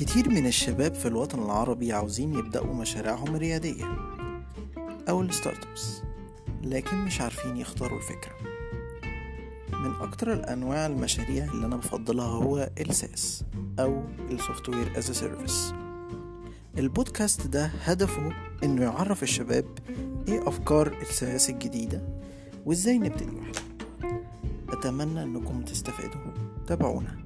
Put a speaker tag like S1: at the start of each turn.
S1: كتير من الشباب في الوطن العربي عاوزين يبدأوا مشاريعهم الريادية أو ال startups لكن مش عارفين يختاروا الفكرة. من أكتر الأنواع المشاريع اللي أنا بفضلها هو ال SaaS أو ال software as a service البودكاست ده هدفه إنه يعرف الشباب إيه أفكار ال SaaS الجديدة وإزاي نبتدي واحدة أتمنى إنكم تستفادوا تابعونا.